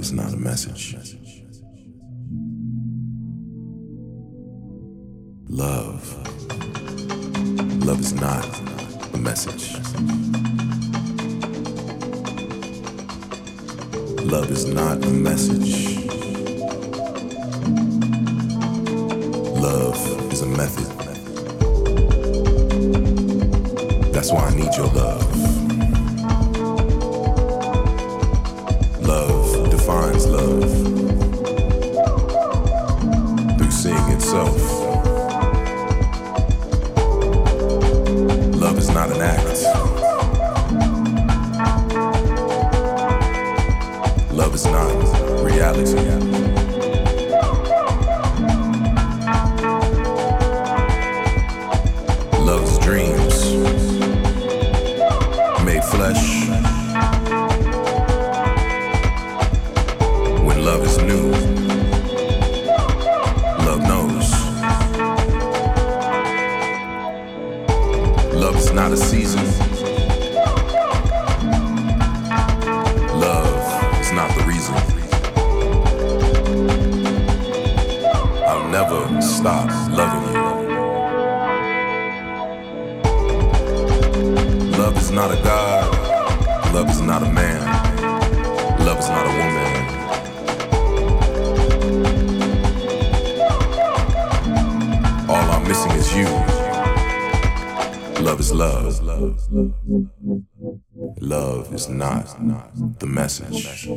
is not a message. Love. Love is not a message. Love is not a message. Love is a method. That's why I need your love. love through seeing itself. Love is not an act. Love is not reality. Love is not the message.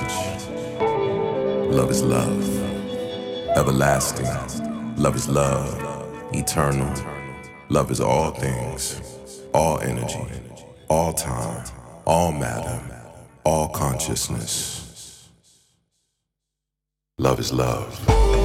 message. Love is love, everlasting. Love is love, eternal. Love is all things, all energy, all time, all matter, all consciousness. Love is love.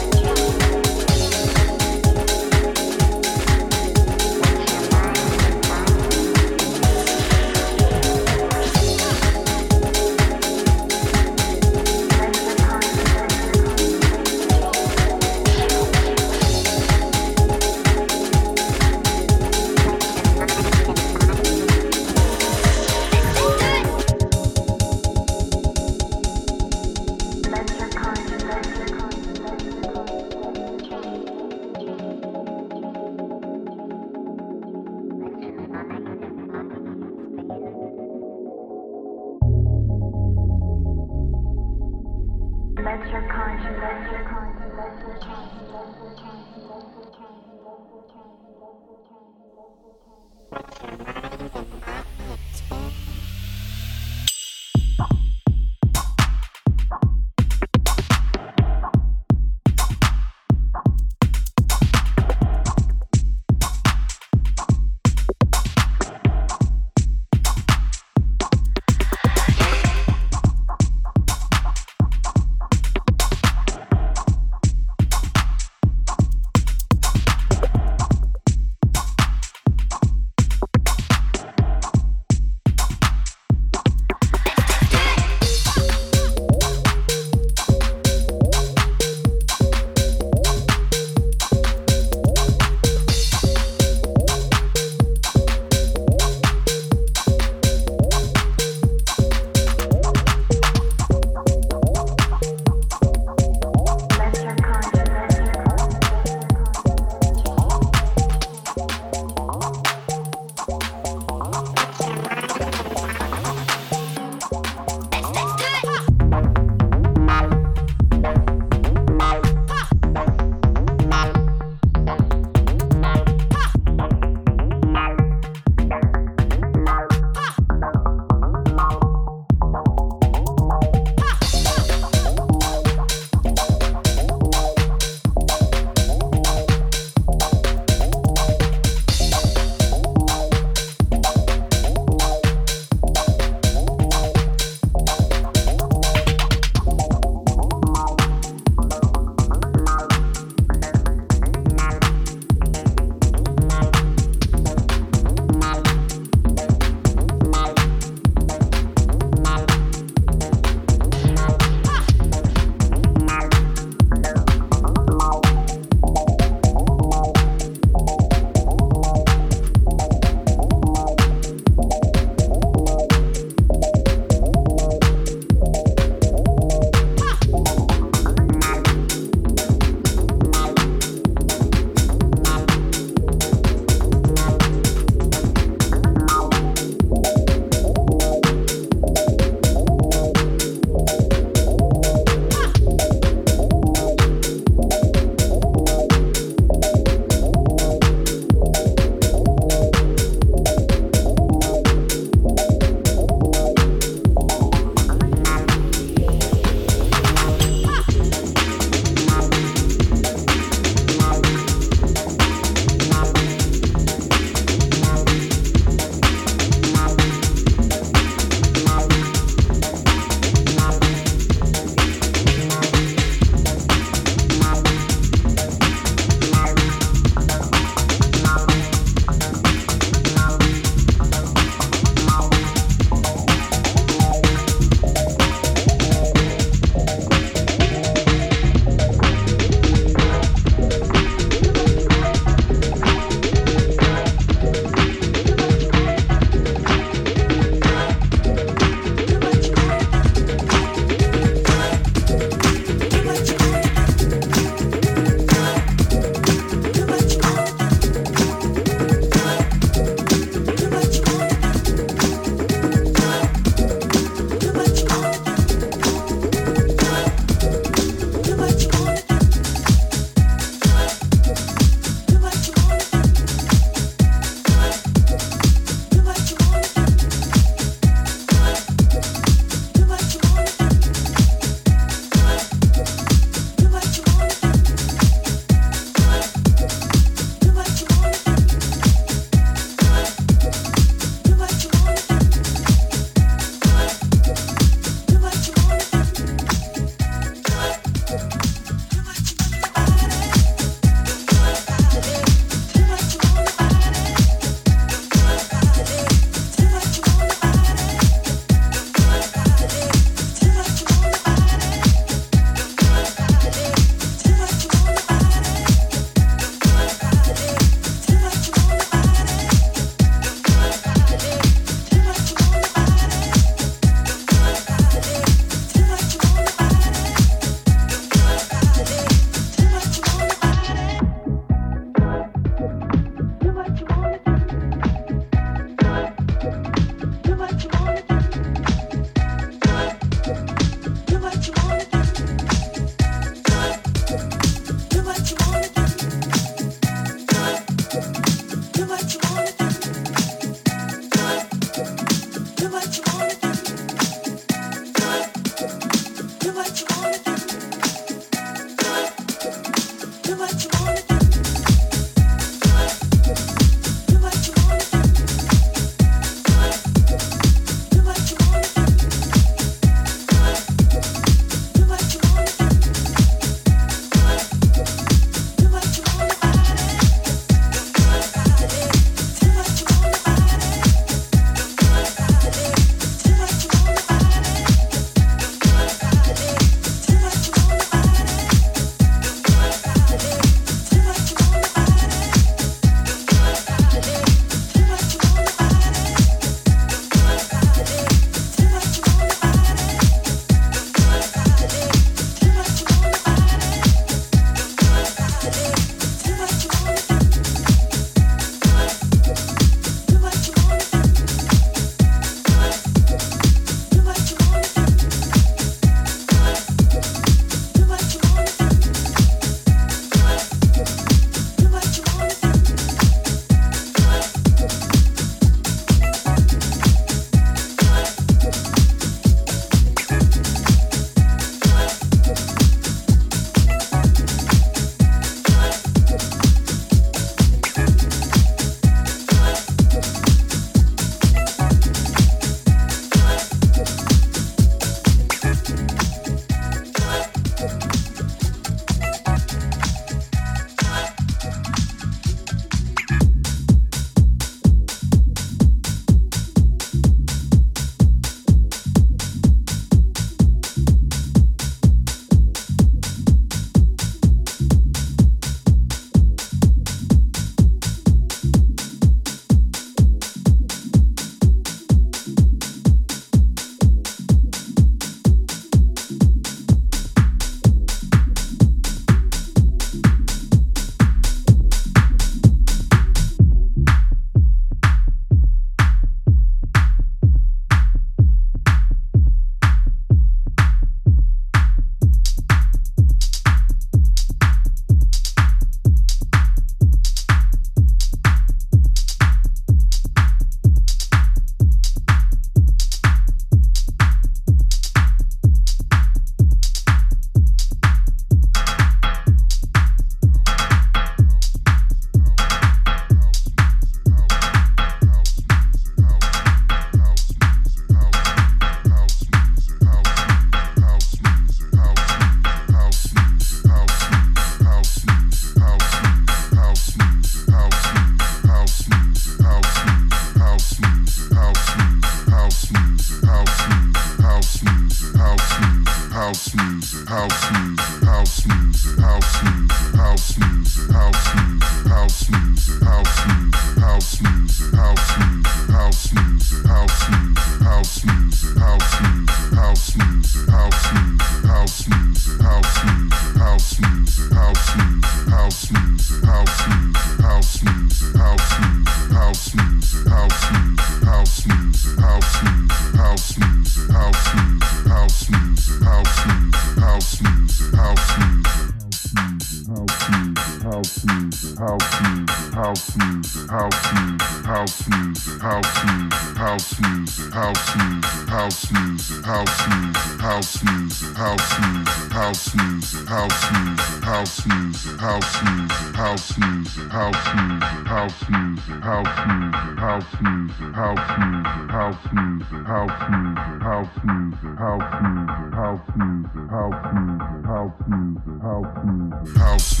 House